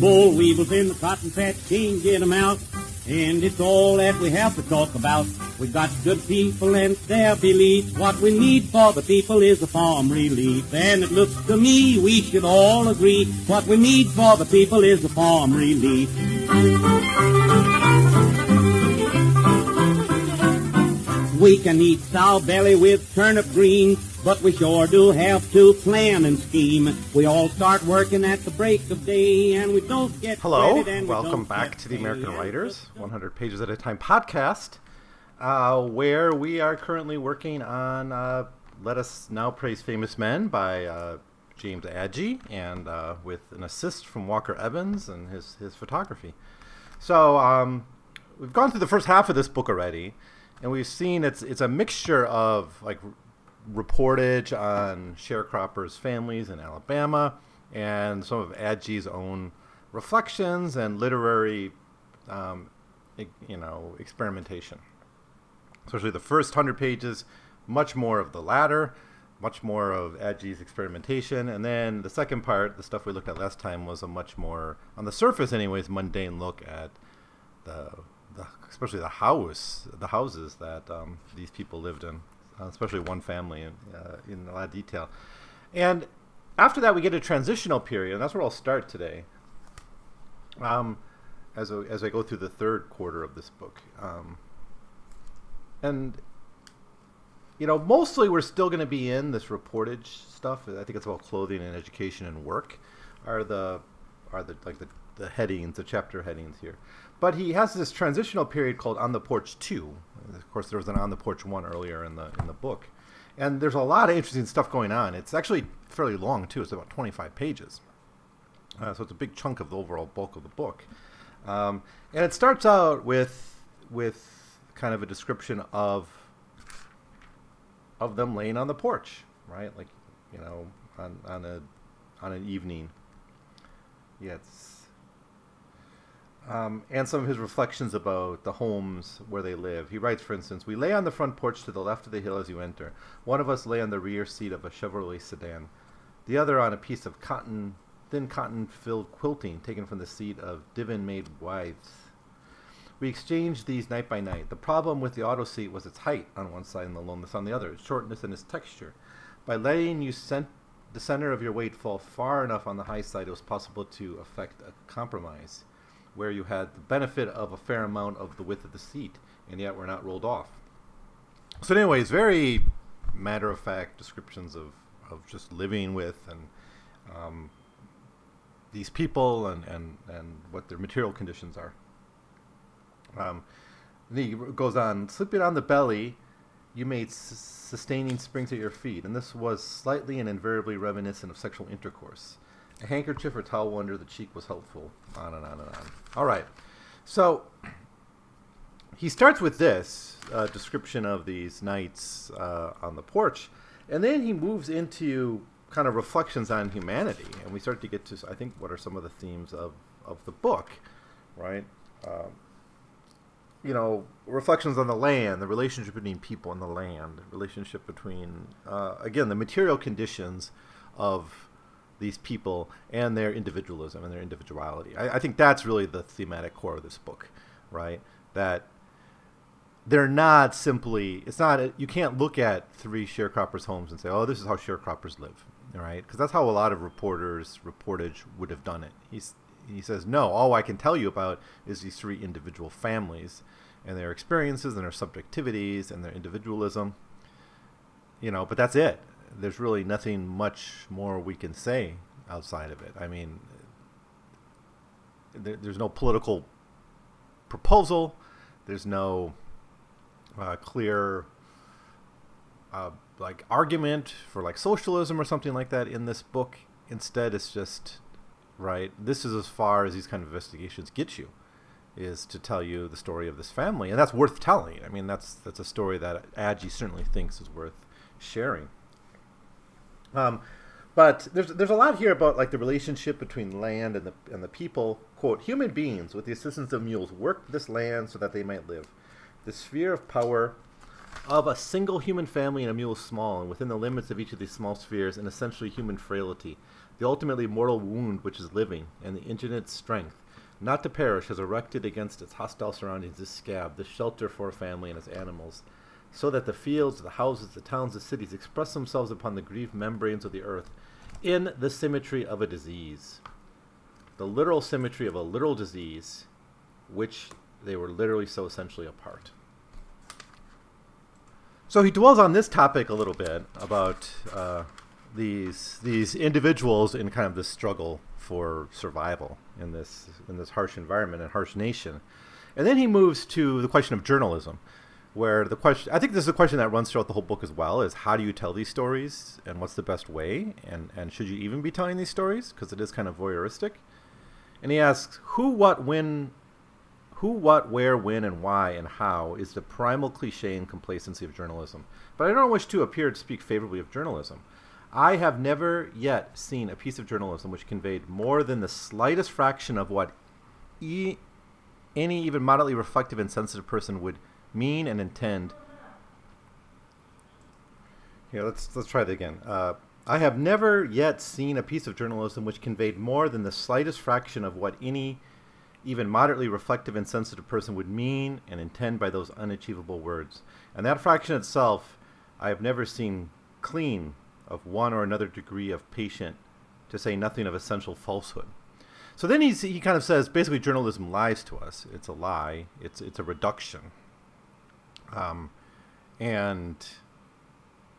Boll weevils in the cotton patch, can't get 'em out. And it's all that we have to talk about. We've got good people and their beliefs. What we need for the people is a farm relief. And it looks to me we should all agree. What we need for the people is a farm relief. We can eat sow belly with turnip greens, but we sure do have to plan and scheme. We all start working at the break of day, and we don't get Hello, we welcome back to the. American Writers 100 Pages at a Time podcast, uh, where we are currently working on uh, Let Us Now Praise Famous Men by uh, James Agee, and uh, with an assist from Walker Evans and his, his photography. So um, we've gone through the first half of this book already, and we've seen it's it's a mixture of like reportage on sharecroppers' families in Alabama and some of Agee's own reflections and literary, um, you know, experimentation. Especially the first hundred pages, much more of the latter, much more of Agee's experimentation, and then the second part, the stuff we looked at last time, was a much more, on the surface, anyways, mundane look at the, the especially the house, the houses that um, these people lived in, uh, especially one family in, uh, in a lot of detail. And after that, we get a transitional period, and that's where I'll start today. Um, as I, as I go through the third quarter of this book, um, and you know, mostly we're still going to be in this reportage stuff. I think it's about clothing and education and work, are the are the like the, the headings, the chapter headings here. But he has this transitional period called On the Porch Two. Of course, there was an On the Porch One earlier in the in the book, and there's a lot of interesting stuff going on. It's actually fairly long too. It's about 25 pages, uh, so it's a big chunk of the overall bulk of the book. Um, and it starts out with with kind of a description of of them laying on the porch, right? Like, you know, on on a on an evening. Yes. Um, and some of his reflections about the homes where they live. He writes, for instance, "We lay on the front porch to the left of the hill as you enter. One of us lay on the rear seat of a Chevrolet sedan, the other on a piece of cotton, thin cotton-filled quilting taken from the seat of divan made wives." We exchanged these night by night. The problem with the auto seat was its height on one side and the lowness on the other, its shortness and its texture. By letting you cent- the center of your weight fall far enough on the high side, it was possible to effect a compromise where you had the benefit of a fair amount of the width of the seat, and yet were not rolled off. So, anyways, very matter of fact descriptions of, of just living with and um, these people and, and, and what their material conditions are. Um, he goes on, sleeping on the belly, you made s- sustaining springs at your feet, and this was slightly and invariably reminiscent of sexual intercourse. A handkerchief or towel under the cheek was helpful. On and on and on. All right. So he starts with this uh, description of these nights uh, on the porch, and then he moves into kind of reflections on humanity, and we start to get to, I think, what are some of the themes of, of the book, right? Um, you know, reflections on the land, the relationship between people and the land, relationship between, uh, again, the material conditions of these people and their individualism and their individuality. I, I think that's really the thematic core of this book, right? That they're not simply, it's not, a, you can't look at three sharecroppers' homes and say, oh, this is how sharecroppers live, right? Because that's how a lot of reporters, reportage would have done it. He's, he says, no, all I can tell you about is these three individual families and their experiences and their subjectivities and their individualism. You know, but that's it. There's really nothing much more we can say outside of it. I mean, there, there's no political proposal. There's no uh, clear uh, like argument for like socialism or something like that in this book. Instead, it's just right. This is as far as these kind of investigations get you, is to tell you the story of this family, and that's worth telling. I mean, that's that's a story that Agee certainly thinks is worth sharing. Um, but there's there's a lot here about like the relationship between land and the and the people. Quote: Human beings, with the assistance of mules, worked this land so that they might live. The sphere of power of a single human family and a mule is small, and within the limits of each of these small spheres, an essentially human frailty. the ultimately mortal wound which is living, and the infinite strength, not to perish, has erected against its hostile surroundings this scab, this shelter for a family and its animals, so that the fields, the houses, the towns, the cities express themselves upon the grieved membranes of the earth in the symmetry of a disease. The literal symmetry of a literal disease, which they were literally so essentially apart. So he dwells on this topic a little bit about uh, these these individuals in kind of this struggle for survival in this in this harsh environment and harsh nation, and then he moves to the question of journalism, where the question I think this is a question that runs throughout the whole book as well is how do you tell these stories and what's the best way and and should you even be telling these stories because it is kind of voyeuristic, and he asks who, what, when, who, what, where, when, and why, and how is the primal cliche and complacency of journalism. But I don't wish to appear to speak favorably of journalism. I have never yet seen a piece of journalism which conveyed more than the slightest fraction of what e- any even moderately reflective and sensitive person would mean and intend. Here, let's let's try that again. Uh, I have never yet seen a piece of journalism which conveyed more than the slightest fraction of what any even moderately reflective and sensitive person would mean and intend by those unachievable words. And that fraction itself, I have never seen clean of one or another degree of patient, to say nothing of essential falsehood. So then he's, he kind of says basically journalism lies to us. It's a lie. It's it's a reduction. Um, and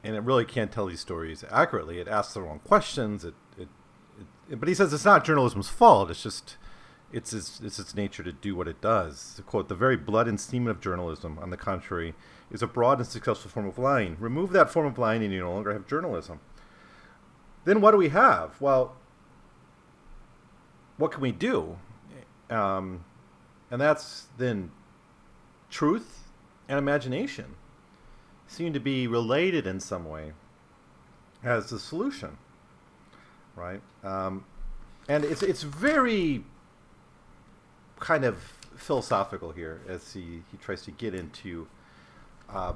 and it really can't tell these stories accurately. It asks the wrong questions. It, it, it but he says it's not journalism's fault. It's just it's its, it's its nature to do what it does. To quote, the very blood and semen of journalism, on the contrary, is a broad and successful form of lying. Remove that form of lying and you no longer have journalism. Then what do we have? Well, what can we do? Um, and that's then truth and imagination seem to be related in some way as the solution, right? Um, and it's it's very kind of philosophical here as he, he tries to get into uh,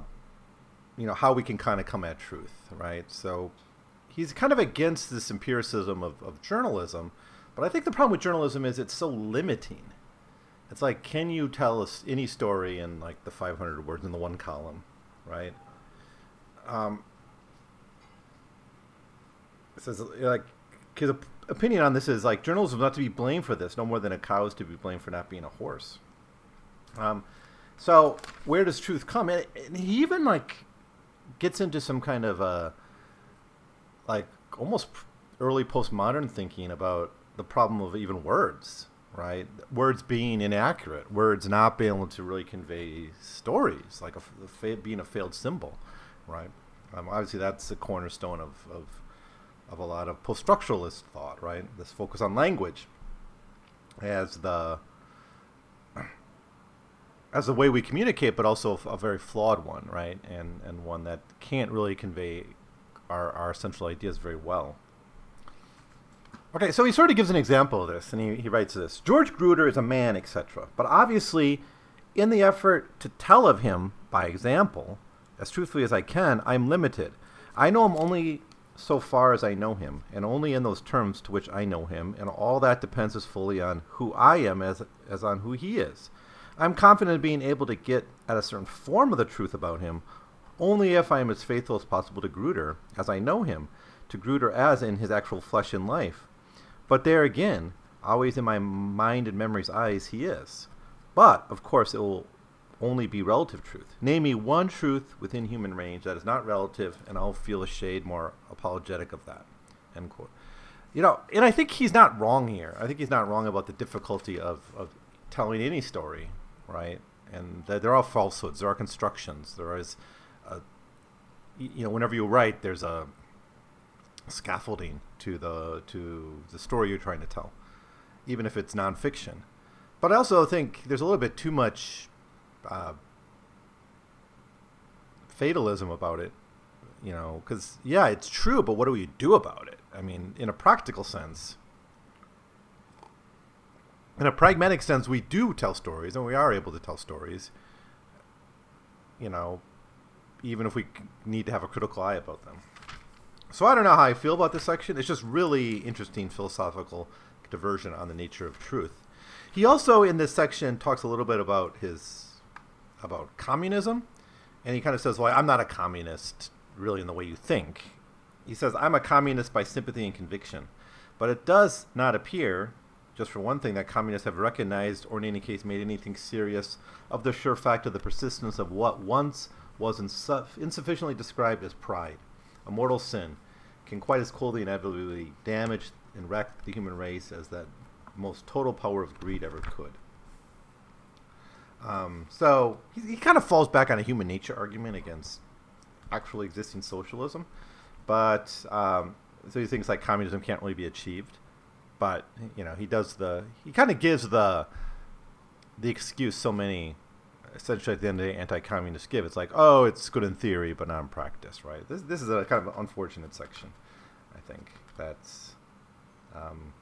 you know how we can kind of come at truth right so he's kind of against this empiricism of, of journalism but i think the problem with journalism is it's so limiting it's like can you tell us any story in like the 500 words in the one column right um, it says like his opinion on this is like journalism is not to be blamed for this, no more than a cow is to be blamed for not being a horse. Um, so where does truth come? And, and he even like gets into some kind of uh, like almost early postmodern thinking about the problem of even words, right? Words being inaccurate, words not being able to really convey stories, like a, a being a failed symbol, right? Um, obviously, that's the cornerstone of, of of a lot of post-structuralist thought, right? This focus on language as the as the way we communicate, but also a very flawed one, right? And and one that can't really convey our our central ideas very well. Okay, so he sort of gives an example of this, and he, he writes this: George Gruder is a man, etc. But obviously, in the effort to tell of him by example, as truthfully as I can, I'm limited. I know him only so far as I know him, and only in those terms to which I know him, and all that depends as fully on who I am as as on who he is. I'm confident in being able to get at a certain form of the truth about him only if I am as faithful as possible to Gruder, as I know him, to Gruder as in his actual flesh and life. But there again, always in my mind and memory's eyes, he is. But, of course, it will only be relative truth. Name me one truth within human range that is not relative, and I'll feel a shade more apologetic of that. End quote. You know, and I think he's not wrong here. I think he's not wrong about the difficulty of, of telling any story, right? And there are falsehoods, there are constructions, there is, a, you know, whenever you write, there's a scaffolding to the to the story you're trying to tell, even if it's nonfiction. But I also think there's a little bit too much uh, fatalism about it, you know, because yeah, it's true, but what do we do about it? I mean, in a practical sense, in a pragmatic sense, we do tell stories, and we are able to tell stories. You know, even if we need to have a critical eye about them. So I don't know how I feel about this section. It's just really interesting philosophical diversion on the nature of truth. He also in this section talks a little bit about his about communism, and he kind of says, "Well, I'm not a communist really in the way you think." He says, "I'm a communist by sympathy and conviction." But it does not appear, just for one thing, that communists have recognized or in any case made anything serious of the sure fact of the persistence of what once was insuff- insufficiently described as pride, a mortal sin, can quite as coldly and inevitably damage and wreck the human race as that most total power of greed ever could. Um, so he, he kind of falls back on a human nature argument against actually existing socialism, but um, so he thinks like communism can't really be achieved. But you know he does the he kind of gives the the excuse so many essentially at the end of the day anti-communists give. It's like oh it's good in theory but not in practice, right? This this is a kind of an unfortunate section. I think that's. Um,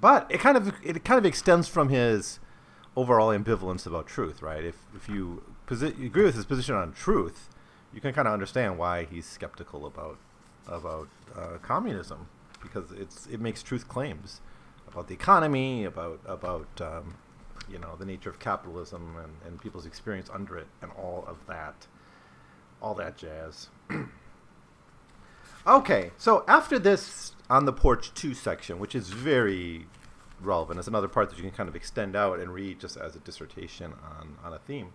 but it kind of it kind of extends from his overall ambivalence about truth, right? If if you posi- agree with his position on truth, you can kind of understand why he's skeptical about about uh, communism because it's it makes truth claims about the economy, about about um, you know the nature of capitalism and, and people's experience under it, and all of that, all that jazz. okay, so after this on the porch two section, which is very relevant. It's another part that you can kind of extend out and read just as a dissertation on, on a theme.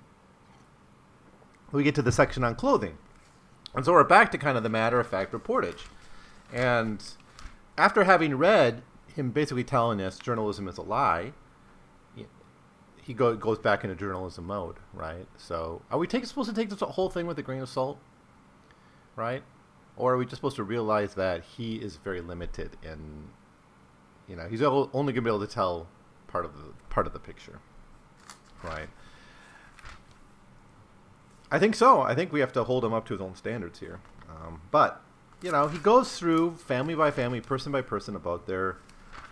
We get to the section on clothing. And so we're back to kind of the matter of fact reportage. And after having read him basically telling us journalism is a lie, he go, goes back into journalism mode, right? So are we take, supposed to take this whole thing with a grain of salt, right? Or are we just supposed to realize that he is very limited in, you know, he's only going to be able to tell part of the part of the picture, right? I think so. I think we have to hold him up to his own standards here. Um, but you know, he goes through family by family, person by person about their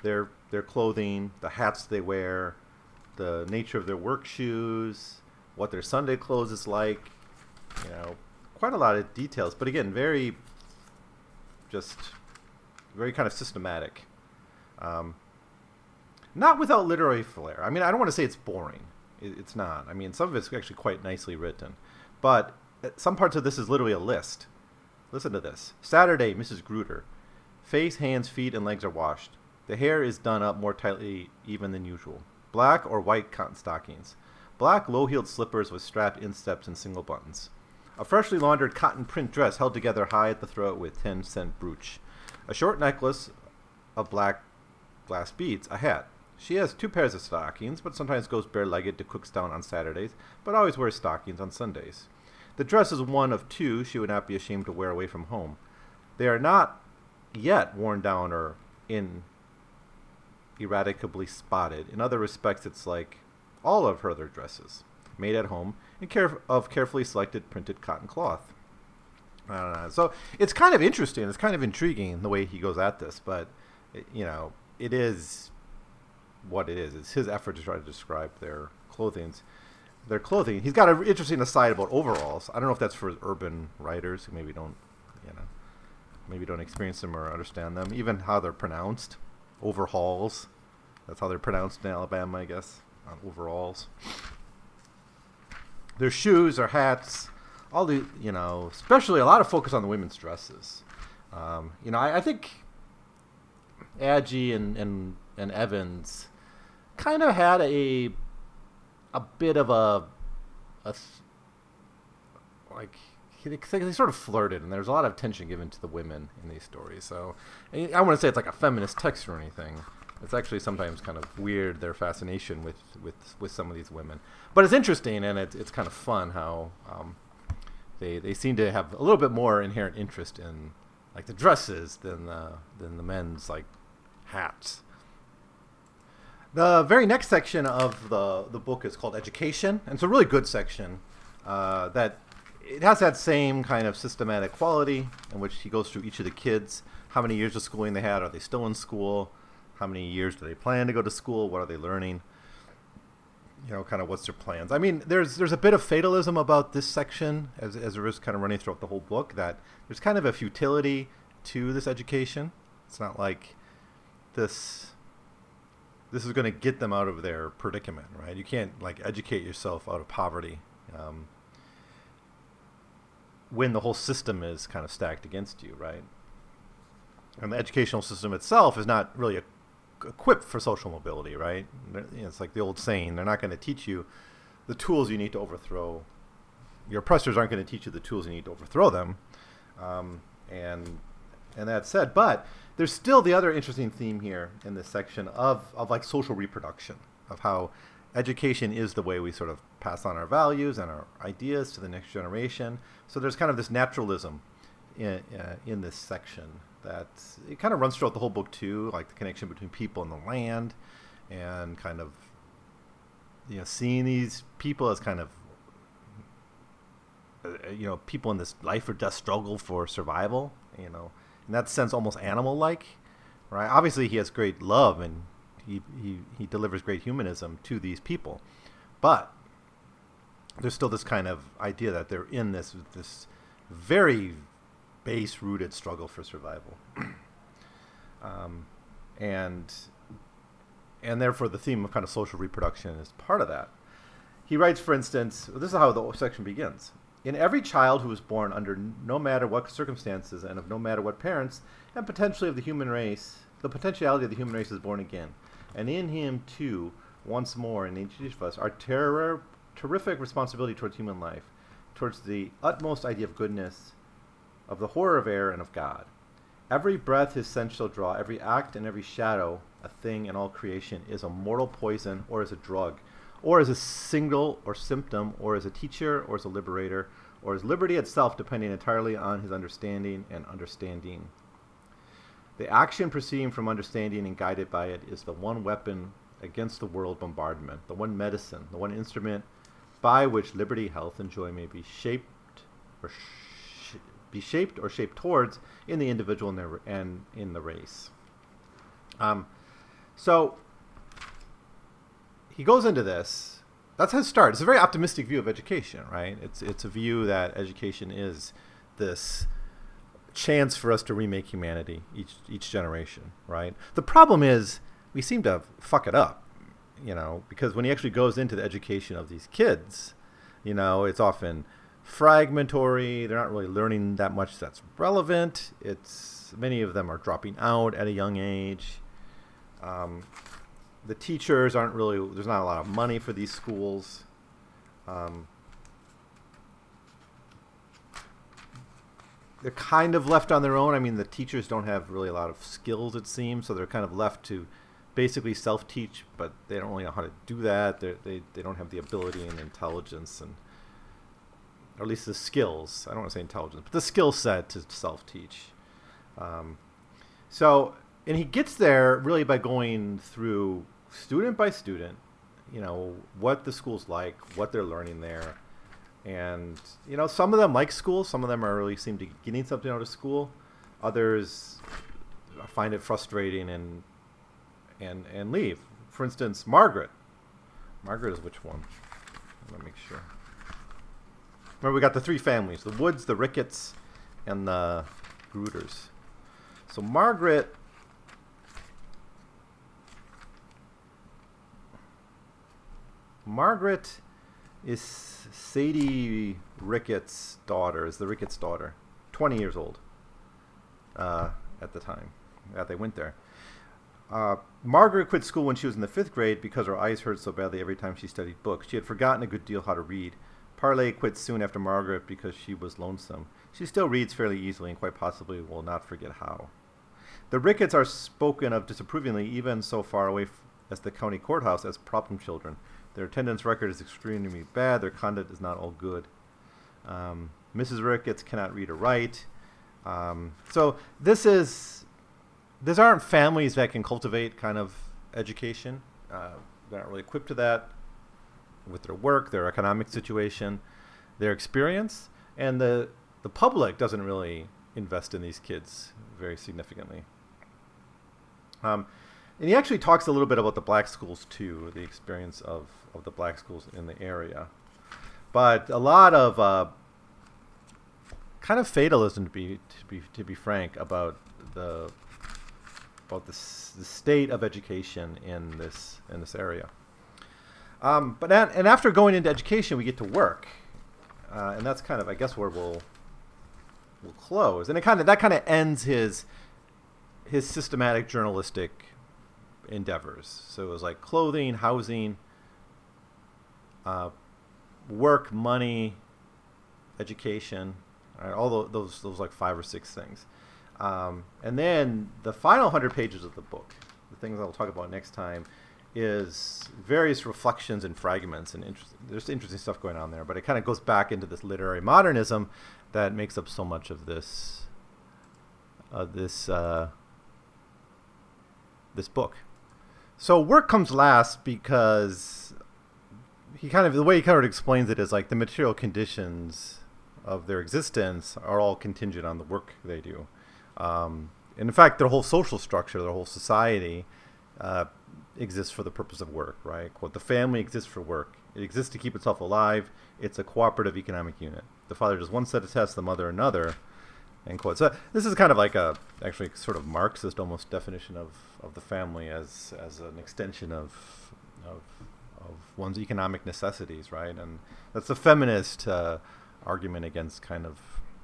their their clothing, the hats they wear, the nature of their work shoes, what their Sunday clothes is like. You know, quite a lot of details, but again, very just very kind of systematic. Um, not without literary flair. I mean, I don't want to say it's boring. It, it's not. I mean, some of it's actually quite nicely written. But uh, some parts of this is literally a list. Listen to this. Saturday, Mrs. Gruder. Face, hands, feet, and legs are washed. The hair is done up more tightly even than usual. Black or white cotton stockings. Black low-heeled slippers with strapped insteps and single buttons. A freshly laundered cotton print dress held together high at the throat with 10 cent brooch. A short necklace of black glass beads. A hat. She has two pairs of stockings, but sometimes goes bare-legged to Cookstown on Saturdays, but always wears stockings on Sundays. The dress is one of two she would not be ashamed to wear away from home. They are not yet worn down or in ineradicably spotted. In other respects, it's like all of her other dresses, made at home and care- of carefully selected printed cotton cloth. So it's kind of interesting. It's kind of intriguing the way he goes at this, but it, you know, it is what it is. It's his effort to try to describe their clothing. Their clothing. He's got an interesting aside about overalls. I don't know if that's for urban writers who maybe don't, you know, maybe don't experience them or understand them. Even how they're pronounced, overhauls. That's how they're pronounced in Alabama, I guess. On overalls. Their shoes or hats, all the you know, especially a lot of focus on the women's dresses. Um, you know, I, I think Agee and, and and Evans kind of had a a bit of a a like they, they sort of flirted, and there's a lot of attention given to the women in these stories. So I to say it's like a feminist text or anything. It's actually sometimes kind of weird their fascination with, with, with some of these women, but it's interesting and it's it's kind of fun how um, they they seem to have a little bit more inherent interest in like the dresses than the than the men's like hats. The very next section of the the book is called Education, and it's a really good section uh, that it has that same kind of systematic quality in which he goes through each of the kids, how many years of schooling they had, are they still in school, how many years do they plan to go to school, what are they learning, you know, kind of what's their plans. I mean, there's there's a bit of fatalism about this section as as there is kind of running throughout the whole book that there's kind of a futility to this education. It's not like this this is going to get them out of their predicament, right? You can't like educate yourself out of poverty um, when the whole system is kind of stacked against you, right? And the educational system itself is not really equipped for social mobility, right? You know, it's like the old saying: they're not going to teach you the tools you need to overthrow. Your oppressors aren't going to teach you the tools you need to overthrow them. Um, and and that said, but there's still the other interesting theme here in this section of, of like social reproduction, of how education is the way we sort of pass on our values and our ideas to the next generation. So there's kind of this naturalism in, uh, in this section that it kind of runs throughout the whole book too, like the connection between people and the land, and kind of you know seeing these people as kind of uh, you know people in this life or death struggle for survival. You know, in that sense almost animal-like, right? Obviously, he has great love and he, he, delivers great humanism to these people, but there's still this kind of idea that they're in this this very base-rooted struggle for survival, um, and and therefore the theme of kind of social reproduction is part of that. He writes, for instance, this is how the section begins. In every child who is born under no matter what circumstances and of no matter what parents, and potentially of the human race, the potentiality of the human race is born again. And in him, too, once more, in each of us, our terror, terrific responsibility towards human life, towards the utmost idea of goodness, of the horror of error, and of God. Every breath his sense shall draw, every act and every shadow, a thing in all creation, is a mortal poison or is a drug or as a single or symptom, or as a teacher, or as a liberator, or as liberty itself, depending entirely on his understanding and understanding. The action proceeding from understanding and guided by it is the one weapon against the world bombardment, the one medicine, the one instrument by which liberty, health, and joy may be shaped or sh- be shaped or shaped towards in the individual and, their, and in the race. Um, so he goes into this. That's his start. It's a very optimistic view of education, right? It's it's a view that education is this chance for us to remake humanity each each generation, right? The problem is we seem to fuck it up, you know, because when he actually goes into the education of these kids, you know, it's often fragmentary. They're not really learning that much that's relevant. It's many of them are dropping out at a young age. Um, the teachers aren't really there's not a lot of money for these schools um, they're kind of left on their own. I mean the teachers don't have really a lot of skills it seems so they're kind of left to basically self-teach but they don't really know how to do that. They're, they they don't have the ability and intelligence and or at least the skills. I don't want to say intelligence but the skill set to self-teach. Um, so and he gets there really by going through student by student, you know, what the school's like, what they're learning there. And, you know, some of them like school, some of them are really seem to be getting something out of school. Others find it frustrating and and and leave. For instance, Margaret. Margaret is which one? Let me make sure. Remember, we got the three families: the Woods, the Ricketts, and the Gruters. So Margaret Margaret is Sadie Ricketts' daughter, is the Ricketts' daughter, 20 years old uh, at the time that they went there. Uh, Margaret quit school when she was in the fifth grade because her eyes hurt so badly every time she studied books. She had forgotten a good deal how to read. Parley quit soon after Margaret because she was lonesome. She still reads fairly easily and quite possibly will not forget how. The Ricketts are spoken of disapprovingly even so far away f- as the county courthouse as problem children. Their attendance record is extremely bad. Their conduct is not all good. Um, Mrs. Ricketts cannot read or write. Um, so this is these aren't families that can cultivate kind of education. Uh, they're not really equipped to that with their work, their economic situation, their experience, and the the public doesn't really invest in these kids very significantly. Um, and he actually talks a little bit about the black schools too, the experience of, of the black schools in the area. But a lot of uh, kind of fatalism, to be to be to be frank, about the about the, the state of education in this in this area. Um, but and, and after going into education, we get to work, uh, and that's kind of I guess where we'll we'll close. And it kind of that kind of ends his his systematic journalistic endeavors. So it was like clothing, housing, uh, work, money, education, all those those like five or six things. Um, and then the final hundred pages of the book, the things I'll talk about next time, is various reflections and fragments, and there's interesting stuff going on there. But it kind of goes back into this literary modernism that makes up so much of this uh, this uh, this book. So work comes last because he kind of the way he kind of explains it is like the material conditions of their existence are all contingent on the work they do. Um, and in fact, their whole social structure, their whole society, uh, exists for the purpose of work, right? Quote, the family exists for work. It exists to keep itself alive. It's a cooperative economic unit. The father does one set of tests, the mother another. End quote. So this is kind of like a actually sort of Marxist almost definition of, of the family as as an extension of of of one's economic necessities, right? And that's a feminist uh, argument against kind of.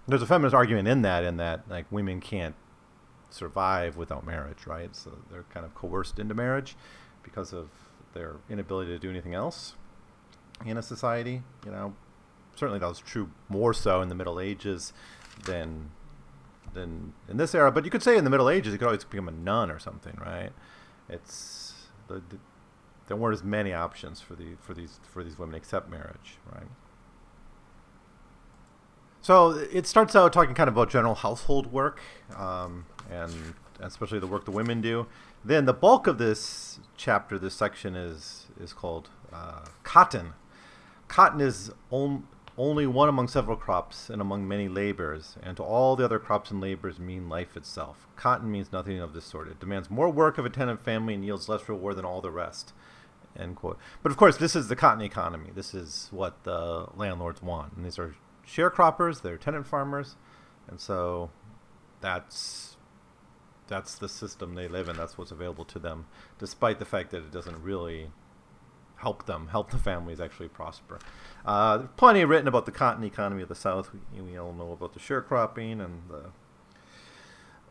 There's a feminist argument in that, in that like women can't survive without marriage, right? So they're kind of coerced into marriage because of their inability to do anything else in a society. You know, certainly that was true more so in the Middle Ages than than in this era. But you could say in the Middle Ages, you could always become a nun or something, right? It's the, the there weren't as many options for the for these for these women except marriage, right? So it starts out talking kind of about general household work, um, and especially the work the women do. Then the bulk of this chapter, this section is is called uh, cotton. Cotton is only one among several crops and among many labors, and to all the other crops and labors mean life itself. Cotton means nothing of this sort. It demands more work of a tenant family and yields less reward than all the rest. End quote. But of course, this is the cotton economy. This is what the landlords want, and these are sharecroppers. They're tenant farmers, and so that's that's the system they live in. That's what's available to them, despite the fact that it doesn't really help them, help the families actually prosper. Uh, plenty written about the cotton economy of the South. We, we all know about the sharecropping and the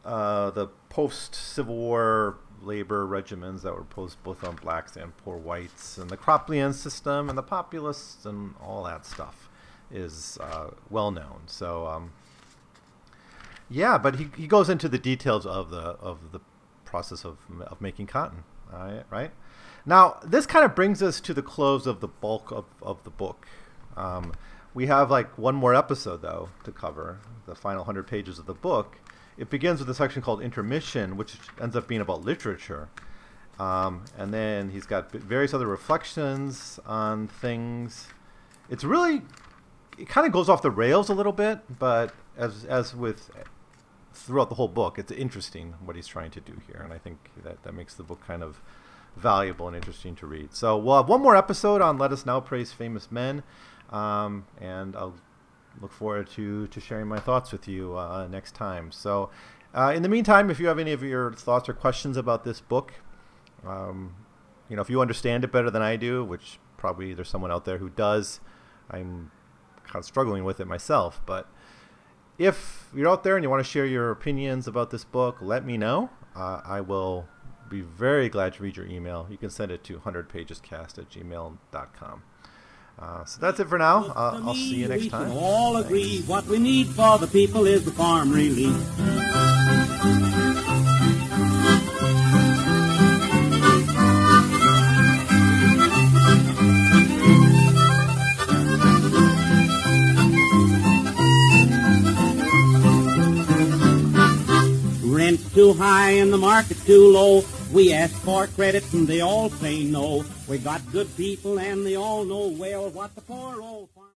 uh, the post Civil War labor regimens that were posed both on blacks and poor whites, and the crop-lien system and the populists and all that stuff is uh, well known. So, um, yeah, but he, he goes into the details of the of the process of of making cotton, right? Now, this kind of brings us to the close of the bulk of, of the book. Um, we have like one more episode though to cover, the final hundred pages of the book, it begins with a section called intermission, which ends up being about literature. Um, and then he's got various other reflections on things. It's really, it kind of goes off the rails a little bit, but as as with throughout the whole book, it's interesting what he's trying to do here, and I think that that makes the book kind of valuable and interesting to read. So we'll have one more episode on "Let Us Now Praise Famous Men," um, and I'll look forward to to sharing my thoughts with you uh, next time. So, uh, in the meantime, if you have any of your thoughts or questions about this book, um, you know, if you understand it better than I do, which probably there's someone out there who does, I'm kind of struggling with it myself. But if you're out there and you want to share your opinions about this book, let me know. Uh, I will be very glad to read your email. You can send it to 100pagescast at gmail.com. Uh, so that's it for now. Uh, I'll see you next time. We all agree what we need for the people is the farm relief. Too high and the market too low. We ask for credit and they all say no. We got good people and they all know well what the poor old